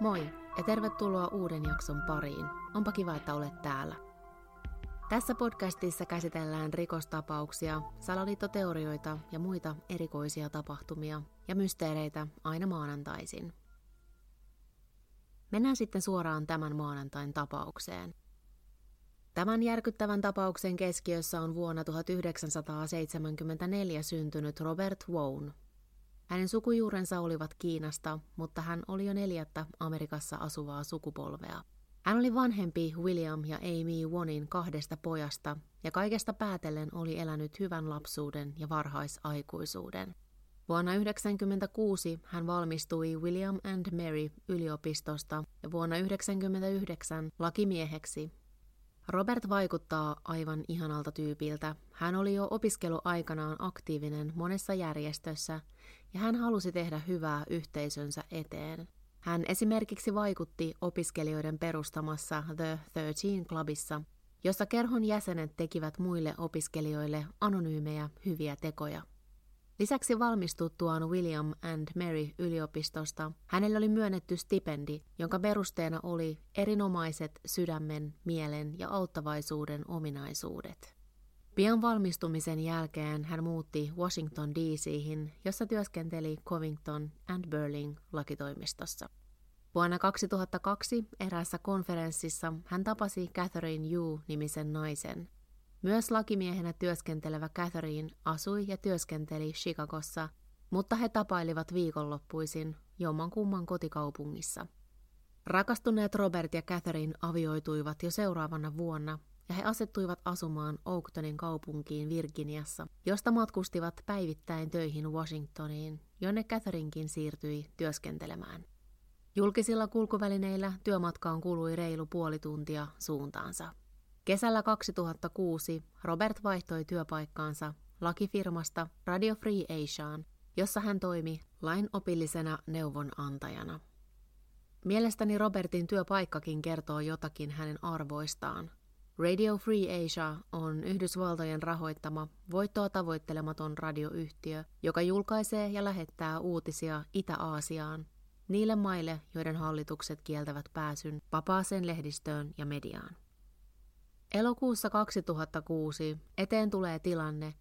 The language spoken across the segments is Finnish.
Moi ja tervetuloa uuden jakson pariin. Onpa kiva, että olet täällä. Tässä podcastissa käsitellään rikostapauksia, salaliittoteorioita ja muita erikoisia tapahtumia ja mysteereitä aina maanantaisin. Mennään sitten suoraan tämän maanantain tapaukseen. Tämän järkyttävän tapauksen keskiössä on vuonna 1974 syntynyt Robert Wone, hänen sukujuurensa olivat Kiinasta, mutta hän oli jo neljättä Amerikassa asuvaa sukupolvea. Hän oli vanhempi William ja Amy Wonin kahdesta pojasta ja kaikesta päätellen oli elänyt hyvän lapsuuden ja varhaisaikuisuuden. Vuonna 1996 hän valmistui William and Mary yliopistosta ja vuonna 1999 lakimieheksi Robert vaikuttaa aivan ihanalta tyypiltä. Hän oli jo opiskeluaikanaan aktiivinen monessa järjestössä ja hän halusi tehdä hyvää yhteisönsä eteen. Hän esimerkiksi vaikutti opiskelijoiden perustamassa The 13 Clubissa, jossa kerhon jäsenet tekivät muille opiskelijoille anonyymejä hyviä tekoja. Lisäksi valmistuttuaan William and Mary yliopistosta hänelle oli myönnetty stipendi, jonka perusteena oli erinomaiset sydämen, mielen ja auttavaisuuden ominaisuudet. Pian valmistumisen jälkeen hän muutti Washington DC:hin, jossa työskenteli Covington and Burling lakitoimistossa. Vuonna 2002 eräässä konferenssissa hän tapasi Catherine Yu-nimisen naisen. Myös lakimiehenä työskentelevä Catherine asui ja työskenteli Chicagossa, mutta he tapailivat viikonloppuisin jommankumman kotikaupungissa. Rakastuneet Robert ja Catherine avioituivat jo seuraavana vuonna ja he asettuivat asumaan Oaktonin kaupunkiin Virginiassa, josta matkustivat päivittäin töihin Washingtoniin, jonne Catherinekin siirtyi työskentelemään. Julkisilla kulkuvälineillä työmatkaan kului reilu puoli tuntia suuntaansa. Kesällä 2006 Robert vaihtoi työpaikkaansa lakifirmasta Radio Free Asiaan, jossa hän toimi lainopillisena neuvonantajana. Mielestäni Robertin työpaikkakin kertoo jotakin hänen arvoistaan. Radio Free Asia on Yhdysvaltojen rahoittama, voittoa tavoittelematon radioyhtiö, joka julkaisee ja lähettää uutisia Itä-Aasiaan, niille maille, joiden hallitukset kieltävät pääsyn vapaaseen lehdistöön ja mediaan. Elokuussa 2006 eteen tulee tilanne,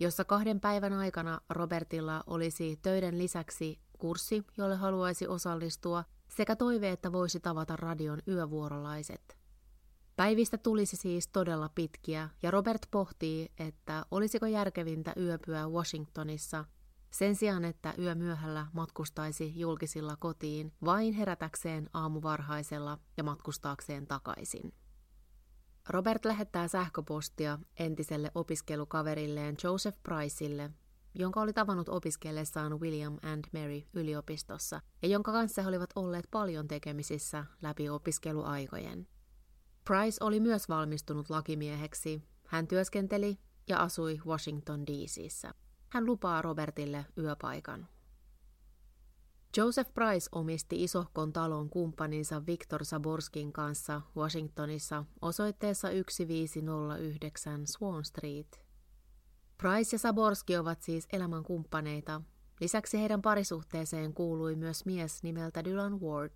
jossa kahden päivän aikana Robertilla olisi töiden lisäksi kurssi, jolle haluaisi osallistua, sekä toive, että voisi tavata radion yövuorolaiset. Päivistä tulisi siis todella pitkiä, ja Robert pohtii, että olisiko järkevintä yöpyä Washingtonissa sen sijaan, että yö myöhällä matkustaisi julkisilla kotiin vain herätäkseen aamuvarhaisella ja matkustaakseen takaisin. Robert lähettää sähköpostia entiselle opiskelukaverilleen Joseph Priceille, jonka oli tavannut opiskellessaan William and Mary yliopistossa ja jonka kanssa he olivat olleet paljon tekemisissä läpi opiskeluaikojen. Price oli myös valmistunut lakimieheksi. Hän työskenteli ja asui Washington DC:ssä. Hän lupaa Robertille yöpaikan. Joseph Price omisti isohkon talon kumppaninsa Victor Saborskin kanssa Washingtonissa osoitteessa 1509 Swan Street. Price ja Saborski ovat siis elämän kumppaneita. Lisäksi heidän parisuhteeseen kuului myös mies nimeltä Dylan Ward.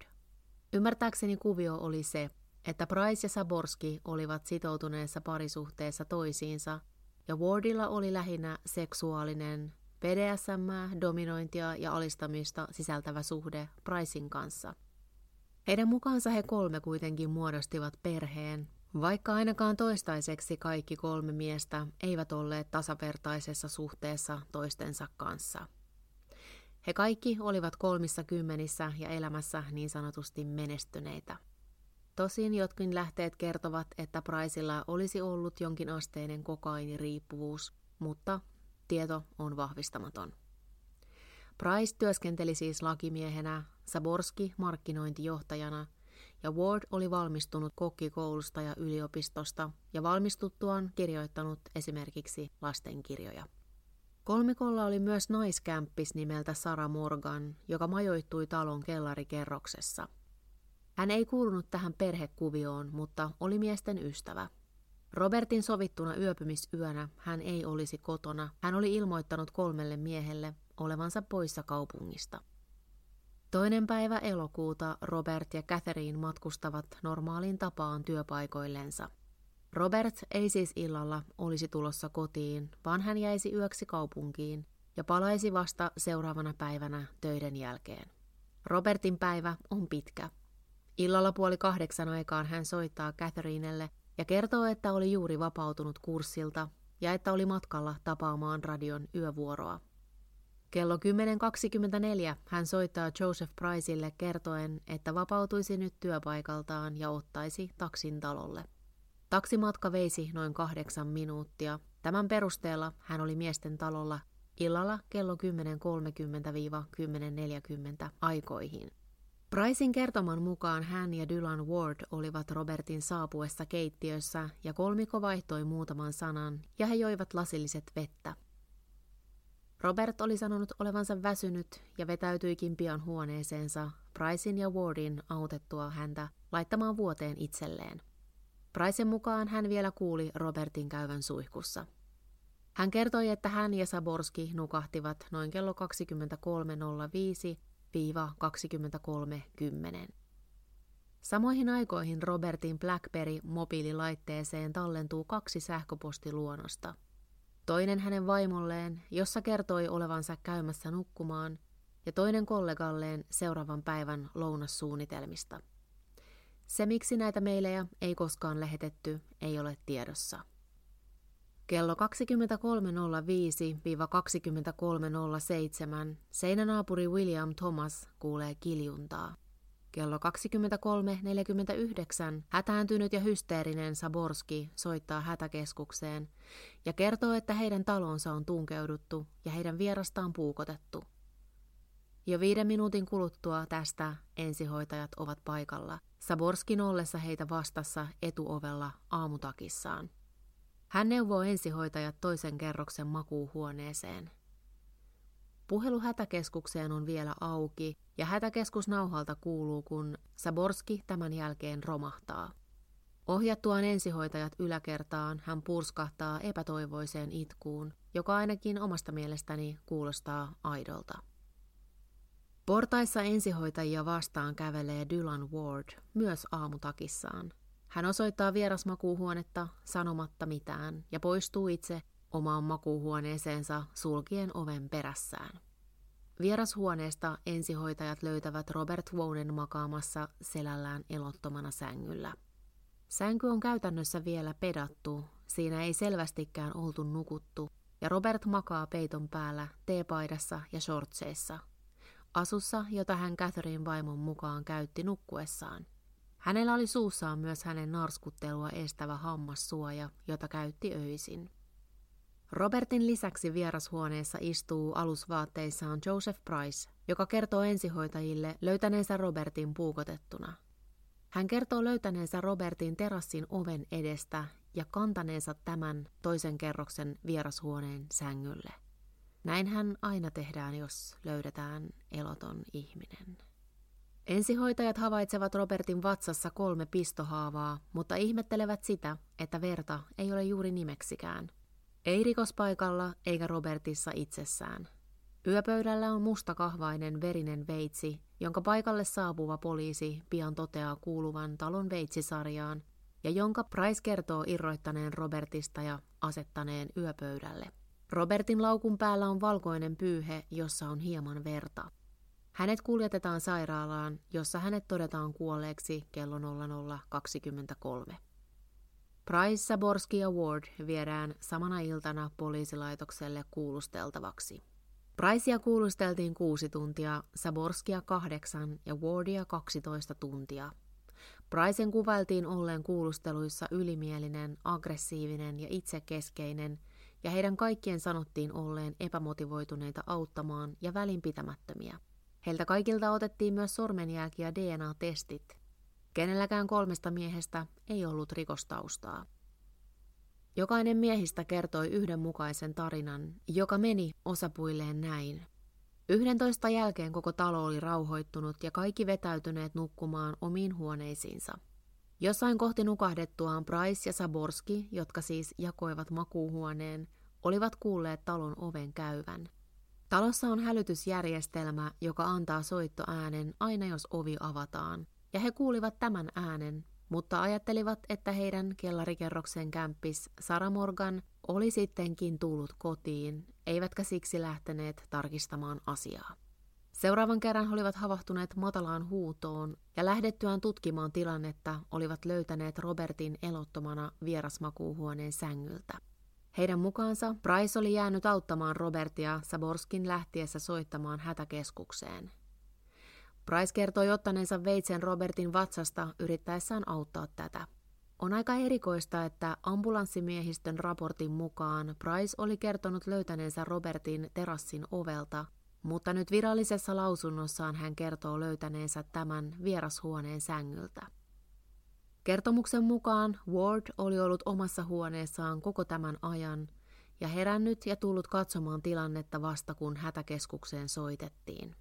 Ymmärtääkseni kuvio oli se, että Price ja Saborski olivat sitoutuneessa parisuhteessa toisiinsa, ja Wardilla oli lähinnä seksuaalinen, BDSM, dominointia ja alistamista sisältävä suhde Pricein kanssa. Heidän mukaansa he kolme kuitenkin muodostivat perheen, vaikka ainakaan toistaiseksi kaikki kolme miestä eivät olleet tasavertaisessa suhteessa toistensa kanssa. He kaikki olivat kolmissa kymmenissä ja elämässä niin sanotusti menestyneitä. Tosin jotkin lähteet kertovat, että Priceilla olisi ollut jonkin asteinen kokainiriippuvuus, mutta tieto on vahvistamaton. Price työskenteli siis lakimiehenä, Saborski markkinointijohtajana ja Ward oli valmistunut kokkikoulusta ja yliopistosta ja valmistuttuaan kirjoittanut esimerkiksi lastenkirjoja. Kolmikolla oli myös naiskämppis nimeltä Sara Morgan, joka majoittui talon kellarikerroksessa – hän ei kuulunut tähän perhekuvioon, mutta oli miesten ystävä. Robertin sovittuna yöpymisyönä hän ei olisi kotona. Hän oli ilmoittanut kolmelle miehelle olevansa poissa kaupungista. Toinen päivä elokuuta Robert ja Catherine matkustavat normaaliin tapaan työpaikoillensa. Robert ei siis illalla olisi tulossa kotiin, vaan hän jäisi yöksi kaupunkiin ja palaisi vasta seuraavana päivänä töiden jälkeen. Robertin päivä on pitkä. Illalla puoli kahdeksan aikaan hän soittaa Catherinelle ja kertoo, että oli juuri vapautunut kurssilta ja että oli matkalla tapaamaan radion yövuoroa. Kello 10.24 hän soittaa Joseph Priceille kertoen, että vapautuisi nyt työpaikaltaan ja ottaisi taksin talolle. Taksimatka veisi noin kahdeksan minuuttia. Tämän perusteella hän oli miesten talolla illalla kello 10.30-10.40 aikoihin. Pricein kertoman mukaan hän ja Dylan Ward olivat Robertin saapuessa keittiössä ja kolmiko vaihtoi muutaman sanan ja he joivat lasilliset vettä. Robert oli sanonut olevansa väsynyt ja vetäytyikin pian huoneeseensa Pricein ja Wardin autettua häntä laittamaan vuoteen itselleen. Pricein mukaan hän vielä kuuli Robertin käyvän suihkussa. Hän kertoi, että hän ja Saborski nukahtivat noin kello 23.05-23.10. Samoihin aikoihin Robertin BlackBerry-mobiililaitteeseen tallentuu kaksi sähköpostiluonnosta – toinen hänen vaimolleen, jossa kertoi olevansa käymässä nukkumaan, ja toinen kollegalleen seuraavan päivän lounassuunnitelmista. Se, miksi näitä meilejä ei koskaan lähetetty, ei ole tiedossa. Kello 23.05-23.07 seinänaapuri William Thomas kuulee kiljuntaa. Kello 23.49 hätääntynyt ja hysteerinen Saborski soittaa hätäkeskukseen ja kertoo, että heidän talonsa on tunkeuduttu ja heidän vierastaan puukotettu. Jo viiden minuutin kuluttua tästä ensihoitajat ovat paikalla, Saborskin ollessa heitä vastassa etuovella aamutakissaan. Hän neuvoo ensihoitajat toisen kerroksen makuuhuoneeseen – Puhelu hätäkeskukseen on vielä auki ja hätäkeskusnauhalta kuuluu, kun Saborski tämän jälkeen romahtaa. Ohjattuaan ensihoitajat yläkertaan hän purskahtaa epätoivoiseen itkuun, joka ainakin omasta mielestäni kuulostaa aidolta. Portaissa ensihoitajia vastaan kävelee Dylan Ward, myös aamutakissaan. Hän osoittaa vierasmakuuhuonetta sanomatta mitään ja poistuu itse omaan makuuhuoneeseensa sulkien oven perässään. Vierashuoneesta ensihoitajat löytävät Robert Wonen makaamassa selällään elottomana sängyllä. Sänky on käytännössä vielä pedattu, siinä ei selvästikään oltu nukuttu, ja Robert makaa peiton päällä teepaidassa ja shortseissa. Asussa, jota hän Catherine vaimon mukaan käytti nukkuessaan. Hänellä oli suussaan myös hänen narskuttelua estävä hammassuoja, jota käytti öisin. Robertin lisäksi vierashuoneessa istuu alusvaatteissaan Joseph Price, joka kertoo ensihoitajille löytäneensä Robertin puukotettuna. Hän kertoo löytäneensä Robertin terassin oven edestä ja kantaneensa tämän toisen kerroksen vierashuoneen sängylle. Näinhän aina tehdään, jos löydetään eloton ihminen. Ensihoitajat havaitsevat Robertin vatsassa kolme pistohaavaa, mutta ihmettelevät sitä, että verta ei ole juuri nimeksikään – ei rikospaikalla eikä Robertissa itsessään. Yöpöydällä on mustakahvainen verinen veitsi, jonka paikalle saapuva poliisi pian toteaa kuuluvan talon veitsisarjaan ja jonka Price kertoo irroittaneen Robertista ja asettaneen yöpöydälle. Robertin laukun päällä on valkoinen pyyhe, jossa on hieman verta. Hänet kuljetetaan sairaalaan, jossa hänet todetaan kuolleeksi kello 0023. Price, Saborski ja Ward viedään samana iltana poliisilaitokselle kuulusteltavaksi. Pricea kuulusteltiin kuusi tuntia, Saborskia kahdeksan ja Wardia 12 tuntia. Pricen kuvailtiin olleen kuulusteluissa ylimielinen, aggressiivinen ja itsekeskeinen, ja heidän kaikkien sanottiin olleen epämotivoituneita auttamaan ja välinpitämättömiä. Heiltä kaikilta otettiin myös sormenjälki- ja DNA-testit, Kenelläkään kolmesta miehestä ei ollut rikostaustaa. Jokainen miehistä kertoi yhdenmukaisen tarinan, joka meni osapuilleen näin. Yhdentoista jälkeen koko talo oli rauhoittunut ja kaikki vetäytyneet nukkumaan omiin huoneisiinsa. Jossain kohti nukahdettuaan Price ja Saborski, jotka siis jakoivat makuuhuoneen, olivat kuulleet talon oven käyvän. Talossa on hälytysjärjestelmä, joka antaa soittoäänen aina jos ovi avataan, ja he kuulivat tämän äänen, mutta ajattelivat, että heidän kellarikerroksen kämppis Sara Morgan oli sittenkin tullut kotiin, eivätkä siksi lähteneet tarkistamaan asiaa. Seuraavan kerran olivat havahtuneet matalaan huutoon ja lähdettyään tutkimaan tilannetta olivat löytäneet Robertin elottomana vierasmakuuhuoneen sängyltä. Heidän mukaansa Price oli jäänyt auttamaan Robertia Saborskin lähtiessä soittamaan hätäkeskukseen. Price kertoi ottaneensa veitsen Robertin vatsasta yrittäessään auttaa tätä. On aika erikoista, että ambulanssimiehistön raportin mukaan Price oli kertonut löytäneensä Robertin terassin ovelta, mutta nyt virallisessa lausunnossaan hän kertoo löytäneensä tämän vierashuoneen sängyltä. Kertomuksen mukaan Ward oli ollut omassa huoneessaan koko tämän ajan ja herännyt ja tullut katsomaan tilannetta vasta kun hätäkeskukseen soitettiin.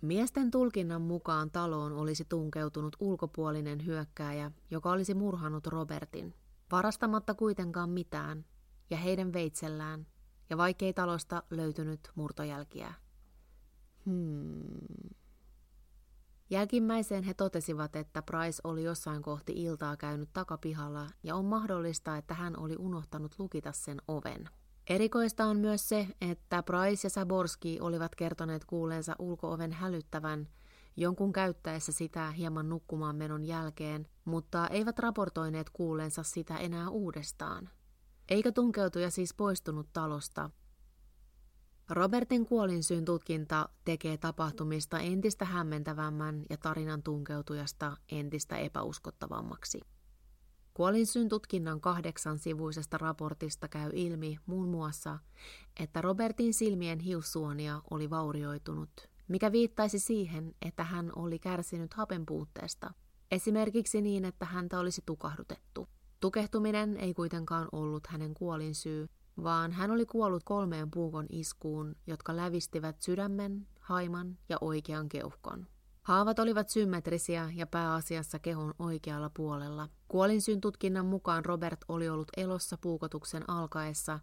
Miesten tulkinnan mukaan taloon olisi tunkeutunut ulkopuolinen hyökkääjä, joka olisi murhannut Robertin, varastamatta kuitenkaan mitään, ja heidän veitsellään, ja vaikkei talosta löytynyt murtojälkiä. Hmm. Jälkimmäiseen he totesivat, että Price oli jossain kohti iltaa käynyt takapihalla ja on mahdollista, että hän oli unohtanut lukita sen oven. Erikoista on myös se, että Price ja Saborski olivat kertoneet kuuleensa ulkooven hälyttävän jonkun käyttäessä sitä hieman nukkumaan menon jälkeen, mutta eivät raportoineet kuuleensa sitä enää uudestaan. Eikä tunkeutuja siis poistunut talosta, Robertin kuolinsyyn tutkinta tekee tapahtumista entistä hämmentävämmän ja tarinan tunkeutujasta entistä epäuskottavammaksi. Kuolinsyyn tutkinnan kahdeksan sivuisesta raportista käy ilmi muun muassa, että Robertin silmien hiussuonia oli vaurioitunut, mikä viittaisi siihen, että hän oli kärsinyt hapen puutteesta, esimerkiksi niin, että häntä olisi tukahdutettu. Tukehtuminen ei kuitenkaan ollut hänen kuolinsyy, vaan hän oli kuollut kolmeen puukon iskuun, jotka lävistivät sydämen, haiman ja oikean keuhkon. Haavat olivat symmetrisiä ja pääasiassa kehon oikealla puolella. Kuolinsyyn tutkinnan mukaan Robert oli ollut elossa puukotuksen alkaessa,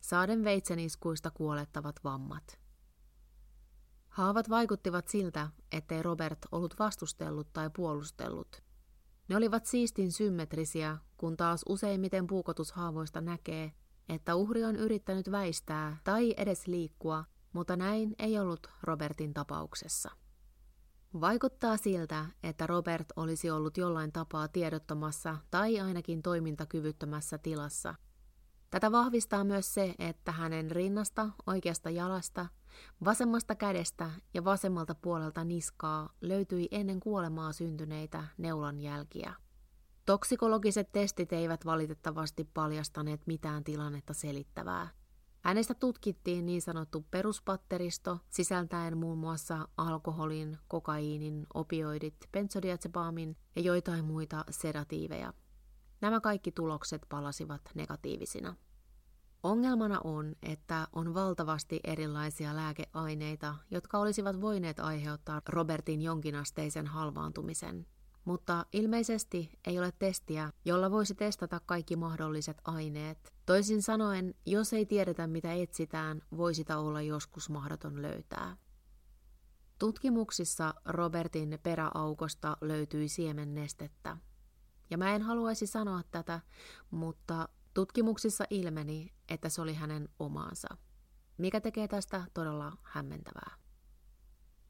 saaden veitseniskuista kuolettavat vammat. Haavat vaikuttivat siltä, ettei Robert ollut vastustellut tai puolustellut. Ne olivat siistin symmetrisiä, kun taas useimmiten puukotushaavoista näkee, että uhri on yrittänyt väistää tai edes liikkua, mutta näin ei ollut Robertin tapauksessa. Vaikuttaa siltä, että Robert olisi ollut jollain tapaa tiedottomassa tai ainakin toimintakyvyttömässä tilassa. Tätä vahvistaa myös se, että hänen rinnasta, oikeasta jalasta, vasemmasta kädestä ja vasemmalta puolelta niskaa löytyi ennen kuolemaa syntyneitä neulanjälkiä. Toksikologiset testit eivät valitettavasti paljastaneet mitään tilannetta selittävää. Hänestä tutkittiin niin sanottu peruspatteristo, sisältäen muun muassa alkoholin, kokaiinin, opioidit, benzodiazepaamin ja joitain muita sedatiiveja. Nämä kaikki tulokset palasivat negatiivisina. Ongelmana on, että on valtavasti erilaisia lääkeaineita, jotka olisivat voineet aiheuttaa Robertin jonkinasteisen halvaantumisen, mutta ilmeisesti ei ole testiä, jolla voisi testata kaikki mahdolliset aineet. Toisin sanoen, jos ei tiedetä mitä etsitään, voi sitä olla joskus mahdoton löytää. Tutkimuksissa Robertin peräaukosta löytyi siemennestettä. Ja mä en haluaisi sanoa tätä, mutta tutkimuksissa ilmeni, että se oli hänen omaansa, mikä tekee tästä todella hämmentävää.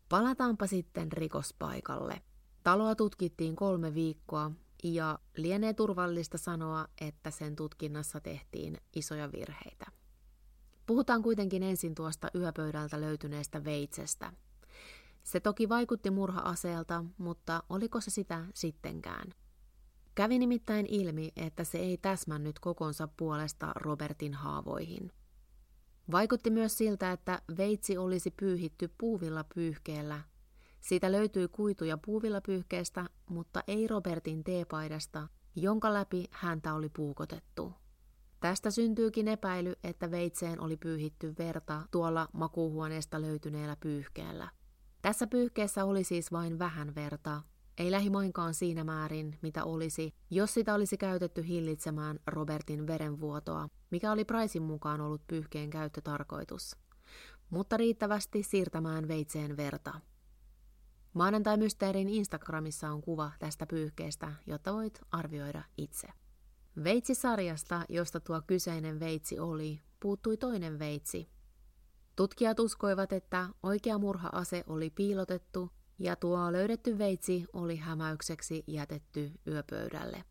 Palataanpa sitten rikospaikalle – Taloa tutkittiin kolme viikkoa ja lienee turvallista sanoa, että sen tutkinnassa tehtiin isoja virheitä. Puhutaan kuitenkin ensin tuosta yöpöydältä löytyneestä veitsestä. Se toki vaikutti murha-aseelta, mutta oliko se sitä sittenkään? Kävi nimittäin ilmi, että se ei täsmännyt kokonsa puolesta Robertin haavoihin. Vaikutti myös siltä, että veitsi olisi pyyhitty puuvilla pyyhkeellä siitä löytyi kuituja puuvillapyyhkeestä, mutta ei Robertin teepaidasta, jonka läpi häntä oli puukotettu. Tästä syntyykin epäily, että veitseen oli pyyhitty verta tuolla makuuhuoneesta löytyneellä pyyhkeellä. Tässä pyyhkeessä oli siis vain vähän verta, ei lähimainkaan siinä määrin, mitä olisi, jos sitä olisi käytetty hillitsemään Robertin verenvuotoa, mikä oli Pricein mukaan ollut pyyhkeen käyttötarkoitus. mutta riittävästi siirtämään veitseen verta. Maanantai-mysteerin Instagramissa on kuva tästä pyyhkeestä, jotta voit arvioida itse. Veitsisarjasta, josta tuo kyseinen veitsi oli, puuttui toinen veitsi. Tutkijat uskoivat, että oikea murha-ase oli piilotettu ja tuo löydetty veitsi oli hämäykseksi jätetty yöpöydälle.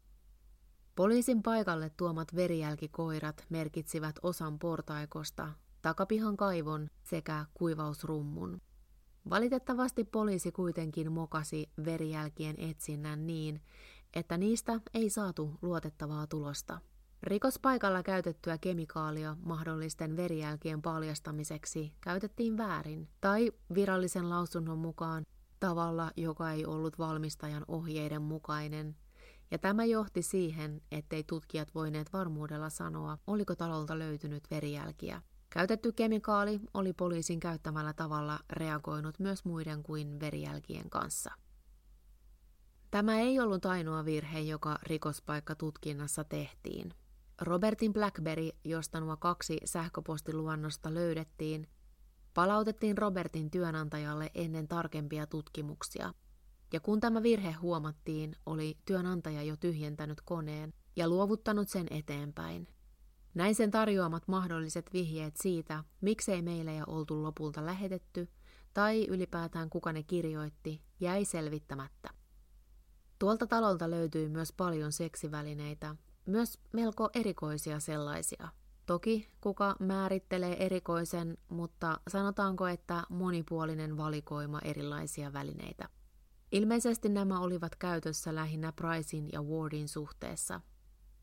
Poliisin paikalle tuomat verijälkikoirat merkitsivät osan portaikosta, takapihan kaivon sekä kuivausrummun. Valitettavasti poliisi kuitenkin mokasi verijälkien etsinnän niin, että niistä ei saatu luotettavaa tulosta. Rikospaikalla käytettyä kemikaalia mahdollisten verijälkien paljastamiseksi käytettiin väärin, tai virallisen lausunnon mukaan tavalla, joka ei ollut valmistajan ohjeiden mukainen, ja tämä johti siihen, ettei tutkijat voineet varmuudella sanoa, oliko talolta löytynyt verijälkiä. Käytetty kemikaali oli poliisin käyttämällä tavalla reagoinut myös muiden kuin verijälkien kanssa. Tämä ei ollut ainoa virhe, joka rikospaikkatutkinnassa tehtiin. Robertin Blackberry, josta nuo kaksi sähköpostiluonnosta löydettiin, palautettiin Robertin työnantajalle ennen tarkempia tutkimuksia. Ja kun tämä virhe huomattiin, oli työnantaja jo tyhjentänyt koneen ja luovuttanut sen eteenpäin. Näin sen tarjoamat mahdolliset vihjeet siitä, miksei meille oltu lopulta lähetetty, tai ylipäätään kuka ne kirjoitti, jäi selvittämättä. Tuolta talolta löytyi myös paljon seksivälineitä, myös melko erikoisia sellaisia. Toki kuka määrittelee erikoisen, mutta sanotaanko, että monipuolinen valikoima erilaisia välineitä. Ilmeisesti nämä olivat käytössä lähinnä Pricein ja Wardin suhteessa.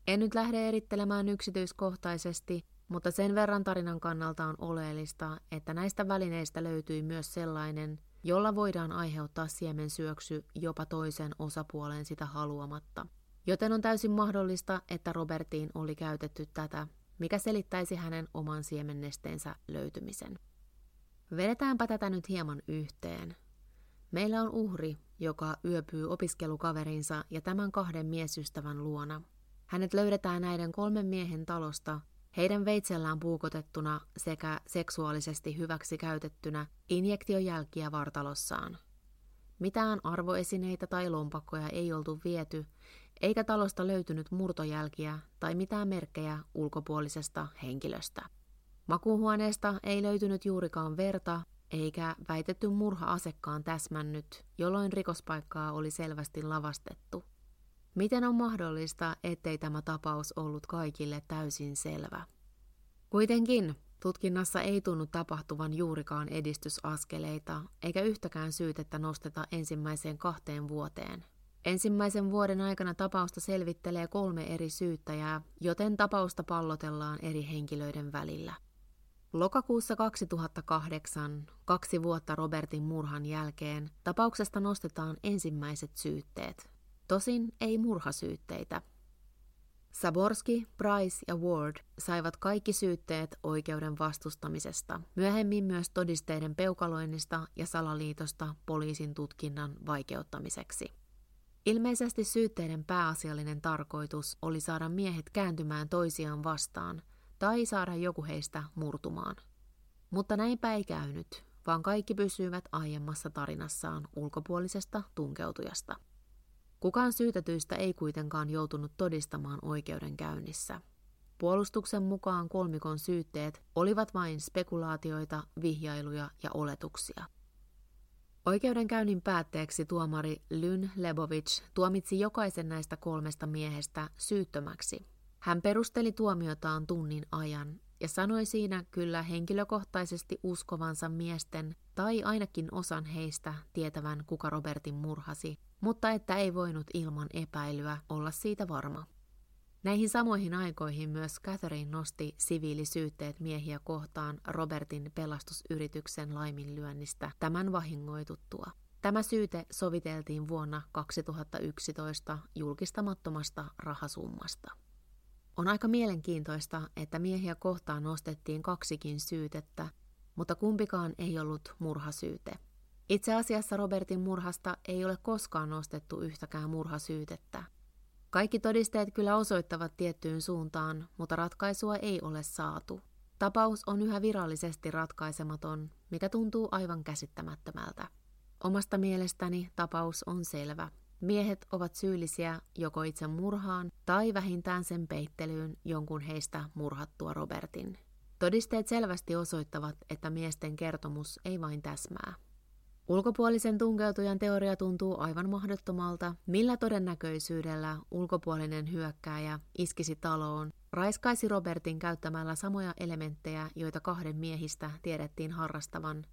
En nyt lähde erittelemään yksityiskohtaisesti, mutta sen verran tarinan kannalta on oleellista, että näistä välineistä löytyi myös sellainen, jolla voidaan aiheuttaa siemensyöksy jopa toisen osapuolen sitä haluamatta. Joten on täysin mahdollista, että Robertiin oli käytetty tätä, mikä selittäisi hänen oman siemennesteensä löytymisen. Vedetäänpä tätä nyt hieman yhteen. Meillä on uhri, joka yöpyy opiskelukaverinsa ja tämän kahden miesystävän luona. Hänet löydetään näiden kolmen miehen talosta heidän veitsellään puukotettuna sekä seksuaalisesti hyväksi käytettynä injektiojälkiä vartalossaan. Mitään arvoesineitä tai lompakkoja ei oltu viety, eikä talosta löytynyt murtojälkiä tai mitään merkkejä ulkopuolisesta henkilöstä. Makuuhuoneesta ei löytynyt juurikaan verta, eikä väitetty murha-asekkaan täsmännyt, jolloin rikospaikkaa oli selvästi lavastettu. Miten on mahdollista, ettei tämä tapaus ollut kaikille täysin selvä? Kuitenkin tutkinnassa ei tunnu tapahtuvan juurikaan edistysaskeleita, eikä yhtäkään syytettä nosteta ensimmäiseen kahteen vuoteen. Ensimmäisen vuoden aikana tapausta selvittelee kolme eri syyttäjää, joten tapausta pallotellaan eri henkilöiden välillä. Lokakuussa 2008, kaksi vuotta Robertin murhan jälkeen, tapauksesta nostetaan ensimmäiset syytteet. Tosin ei murhasyytteitä. Saborski, Price ja Ward saivat kaikki syytteet oikeuden vastustamisesta, myöhemmin myös todisteiden peukaloinnista ja salaliitosta poliisin tutkinnan vaikeuttamiseksi. Ilmeisesti syytteiden pääasiallinen tarkoitus oli saada miehet kääntymään toisiaan vastaan tai saada joku heistä murtumaan. Mutta näinpä ei käynyt, vaan kaikki pysyivät aiemmassa tarinassaan ulkopuolisesta tunkeutujasta. Kukaan syytetyistä ei kuitenkaan joutunut todistamaan oikeudenkäynnissä. Puolustuksen mukaan kolmikon syytteet olivat vain spekulaatioita, vihjailuja ja oletuksia. Oikeudenkäynnin päätteeksi tuomari Lyn Lebovic tuomitsi jokaisen näistä kolmesta miehestä syyttömäksi. Hän perusteli tuomiotaan tunnin ajan ja sanoi siinä kyllä henkilökohtaisesti uskovansa miesten tai ainakin osan heistä tietävän, kuka Robertin murhasi, mutta että ei voinut ilman epäilyä olla siitä varma. Näihin samoihin aikoihin myös Catherine nosti siviilisyytteet miehiä kohtaan Robertin pelastusyrityksen laiminlyönnistä tämän vahingoituttua. Tämä syyte soviteltiin vuonna 2011 julkistamattomasta rahasummasta. On aika mielenkiintoista, että miehiä kohtaan nostettiin kaksikin syytettä, mutta kumpikaan ei ollut murhasyyte. Itse asiassa Robertin murhasta ei ole koskaan nostettu yhtäkään murhasyytettä. Kaikki todisteet kyllä osoittavat tiettyyn suuntaan, mutta ratkaisua ei ole saatu. Tapaus on yhä virallisesti ratkaisematon, mikä tuntuu aivan käsittämättömältä. Omasta mielestäni tapaus on selvä. Miehet ovat syyllisiä joko itse murhaan tai vähintään sen peittelyyn jonkun heistä murhattua Robertin. Todisteet selvästi osoittavat, että miesten kertomus ei vain täsmää. Ulkopuolisen tunkeutujan teoria tuntuu aivan mahdottomalta, millä todennäköisyydellä ulkopuolinen hyökkääjä iskisi taloon, raiskaisi Robertin käyttämällä samoja elementtejä, joita kahden miehistä tiedettiin harrastavan,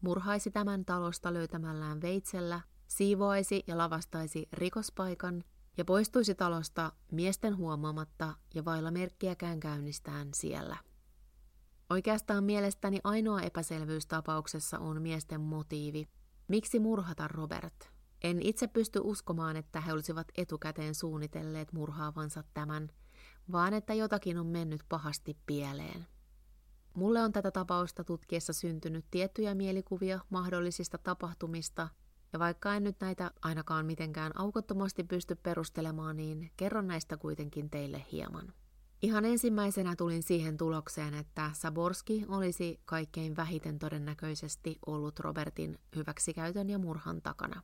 murhaisi tämän talosta löytämällään veitsellä, siivoaisi ja lavastaisi rikospaikan ja poistuisi talosta miesten huomaamatta ja vailla merkkiäkään käynnistään siellä. Oikeastaan mielestäni ainoa epäselvyys tapauksessa on miesten motiivi. Miksi murhata Robert? En itse pysty uskomaan, että he olisivat etukäteen suunnitelleet murhaavansa tämän, vaan että jotakin on mennyt pahasti pieleen. Mulle on tätä tapausta tutkiessa syntynyt tiettyjä mielikuvia mahdollisista tapahtumista, ja vaikka en nyt näitä ainakaan mitenkään aukottomasti pysty perustelemaan, niin kerron näistä kuitenkin teille hieman. Ihan ensimmäisenä tulin siihen tulokseen, että Saborski olisi kaikkein vähiten todennäköisesti ollut Robertin hyväksikäytön ja murhan takana.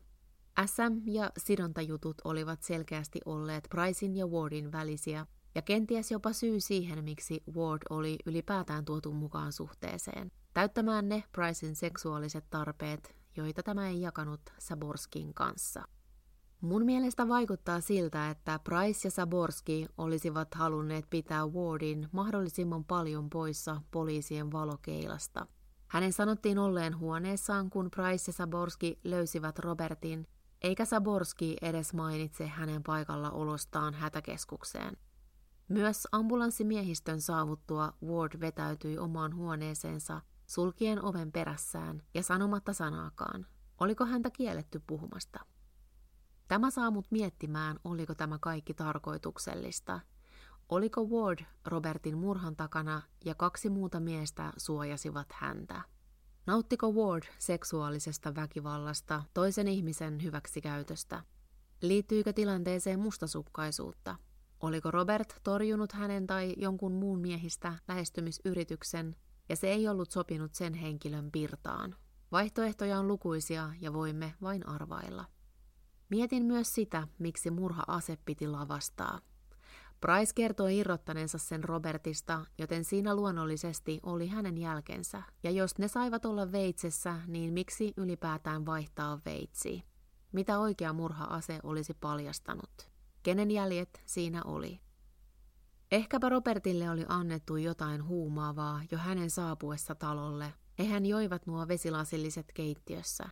SM ja sidontajutut olivat selkeästi olleet Pricein ja Wardin välisiä, ja kenties jopa syy siihen, miksi Ward oli ylipäätään tuotu mukaan suhteeseen, täyttämään ne Pricein seksuaaliset tarpeet, joita tämä ei jakanut Saborskin kanssa. Mun mielestä vaikuttaa siltä, että Price ja Saborski olisivat halunneet pitää Wardin mahdollisimman paljon poissa poliisien valokeilasta. Hänen sanottiin olleen huoneessaan, kun Price ja Saborski löysivät Robertin, eikä Saborski edes mainitse hänen paikalla olostaan hätäkeskukseen. Myös ambulanssimiehistön saavuttua Ward vetäytyi omaan huoneeseensa sulkien oven perässään ja sanomatta sanaakaan. Oliko häntä kielletty puhumasta? Tämä saa mut miettimään, oliko tämä kaikki tarkoituksellista. Oliko Ward Robertin murhan takana ja kaksi muuta miestä suojasivat häntä? Nauttiko Ward seksuaalisesta väkivallasta, toisen ihmisen hyväksikäytöstä? Liittyykö tilanteeseen mustasukkaisuutta? Oliko Robert torjunut hänen tai jonkun muun miehistä lähestymisyrityksen, ja se ei ollut sopinut sen henkilön pirtaan? Vaihtoehtoja on lukuisia ja voimme vain arvailla. Mietin myös sitä, miksi murha-ase piti lavastaa. Price kertoi irrottaneensa sen Robertista, joten siinä luonnollisesti oli hänen jälkensä. Ja jos ne saivat olla veitsessä, niin miksi ylipäätään vaihtaa veitsiä? Mitä oikea murha-ase olisi paljastanut? Kenen jäljet siinä oli? Ehkäpä Robertille oli annettu jotain huumaavaa jo hänen saapuessa talolle. Eihän joivat nuo vesilasilliset keittiössä.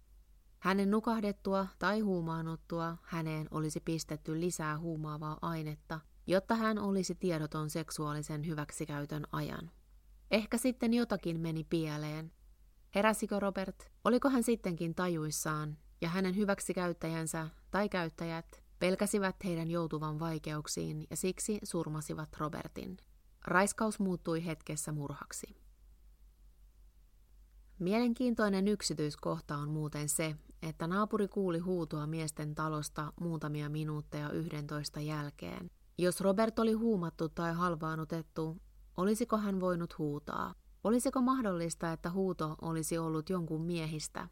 Hänen nukahdettua tai huumaanuttua häneen olisi pistetty lisää huumaavaa ainetta, jotta hän olisi tiedoton seksuaalisen hyväksikäytön ajan. Ehkä sitten jotakin meni pieleen. Heräsikö Robert? Oliko hän sittenkin tajuissaan ja hänen hyväksikäyttäjänsä tai käyttäjät pelkäsivät heidän joutuvan vaikeuksiin ja siksi surmasivat Robertin. Raiskaus muuttui hetkessä murhaksi. Mielenkiintoinen yksityiskohta on muuten se, että naapuri kuuli huutoa miesten talosta muutamia minuutteja yhdentoista jälkeen. Jos Robert oli huumattu tai halvaanutettu, olisiko hän voinut huutaa? Olisiko mahdollista, että huuto olisi ollut jonkun miehistä?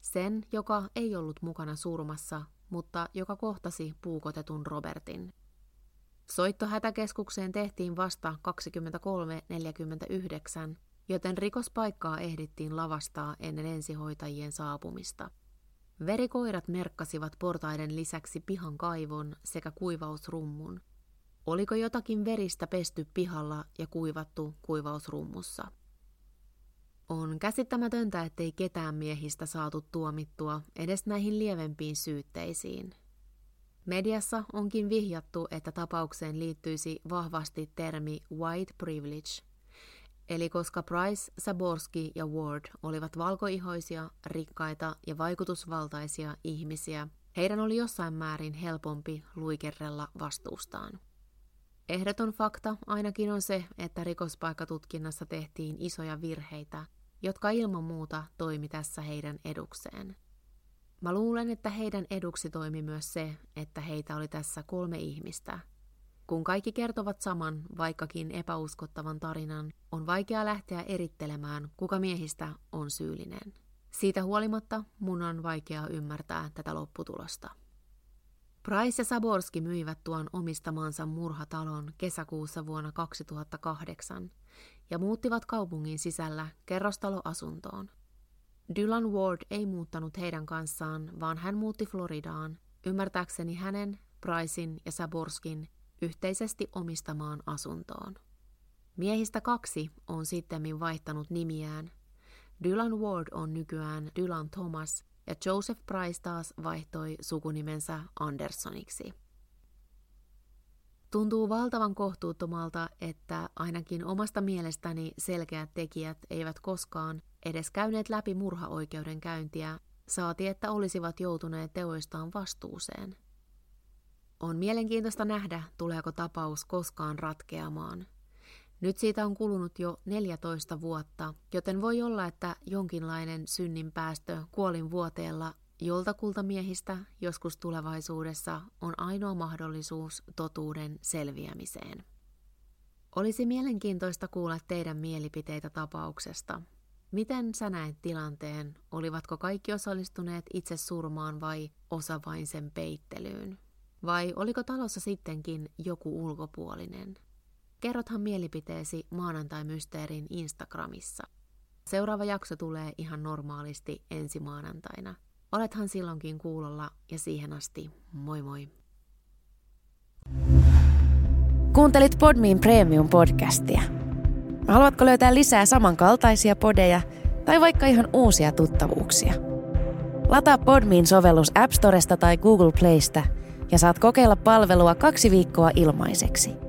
Sen, joka ei ollut mukana surmassa, mutta joka kohtasi puukotetun Robertin. Soitto hätäkeskukseen tehtiin vasta 23.49, joten rikospaikkaa ehdittiin lavastaa ennen ensihoitajien saapumista. Verikoirat merkkasivat portaiden lisäksi pihan kaivon sekä kuivausrummun. Oliko jotakin veristä pesty pihalla ja kuivattu kuivausrummussa? On käsittämätöntä, ettei ketään miehistä saatu tuomittua edes näihin lievempiin syytteisiin. Mediassa onkin vihjattu, että tapaukseen liittyisi vahvasti termi white privilege, eli koska Price, Saborski ja Ward olivat valkoihoisia, rikkaita ja vaikutusvaltaisia ihmisiä, heidän oli jossain määrin helpompi luikerrella vastuustaan. Ehdoton fakta ainakin on se, että rikospaikkatutkinnassa tehtiin isoja virheitä, jotka ilman muuta toimi tässä heidän edukseen. Mä luulen, että heidän eduksi toimi myös se, että heitä oli tässä kolme ihmistä. Kun kaikki kertovat saman, vaikkakin epäuskottavan tarinan, on vaikea lähteä erittelemään, kuka miehistä on syyllinen. Siitä huolimatta mun on vaikea ymmärtää tätä lopputulosta. Price ja Saborski myivät tuon omistamaansa murhatalon kesäkuussa vuonna 2008 ja muuttivat kaupungin sisällä kerrostaloasuntoon. Dylan Ward ei muuttanut heidän kanssaan, vaan hän muutti Floridaan, ymmärtääkseni hänen, Pricein ja Saborskin yhteisesti omistamaan asuntoon. Miehistä kaksi on sittemmin vaihtanut nimiään. Dylan Ward on nykyään Dylan Thomas ja Joseph Price taas vaihtoi sukunimensä Andersoniksi. Tuntuu valtavan kohtuuttomalta, että ainakin omasta mielestäni selkeät tekijät eivät koskaan edes käyneet läpi murhaoikeudenkäyntiä, saati että olisivat joutuneet teoistaan vastuuseen. On mielenkiintoista nähdä, tuleeko tapaus koskaan ratkeamaan. Nyt siitä on kulunut jo 14 vuotta, joten voi olla, että jonkinlainen synnin päästö kuolin vuoteella joltakulta miehistä joskus tulevaisuudessa on ainoa mahdollisuus totuuden selviämiseen. Olisi mielenkiintoista kuulla teidän mielipiteitä tapauksesta. Miten sä näet tilanteen? Olivatko kaikki osallistuneet itse surmaan vai osa vain sen peittelyyn? Vai oliko talossa sittenkin joku ulkopuolinen? Kerrothan mielipiteesi maanantai-mysteerin Instagramissa. Seuraava jakso tulee ihan normaalisti ensi maanantaina. Olethan silloinkin kuulolla ja siihen asti moi moi. Kuuntelit Podmin Premium-podcastia. Haluatko löytää lisää samankaltaisia podeja tai vaikka ihan uusia tuttavuuksia? Lataa Podmin sovellus App Storesta tai Google Playsta – ja saat kokeilla palvelua kaksi viikkoa ilmaiseksi.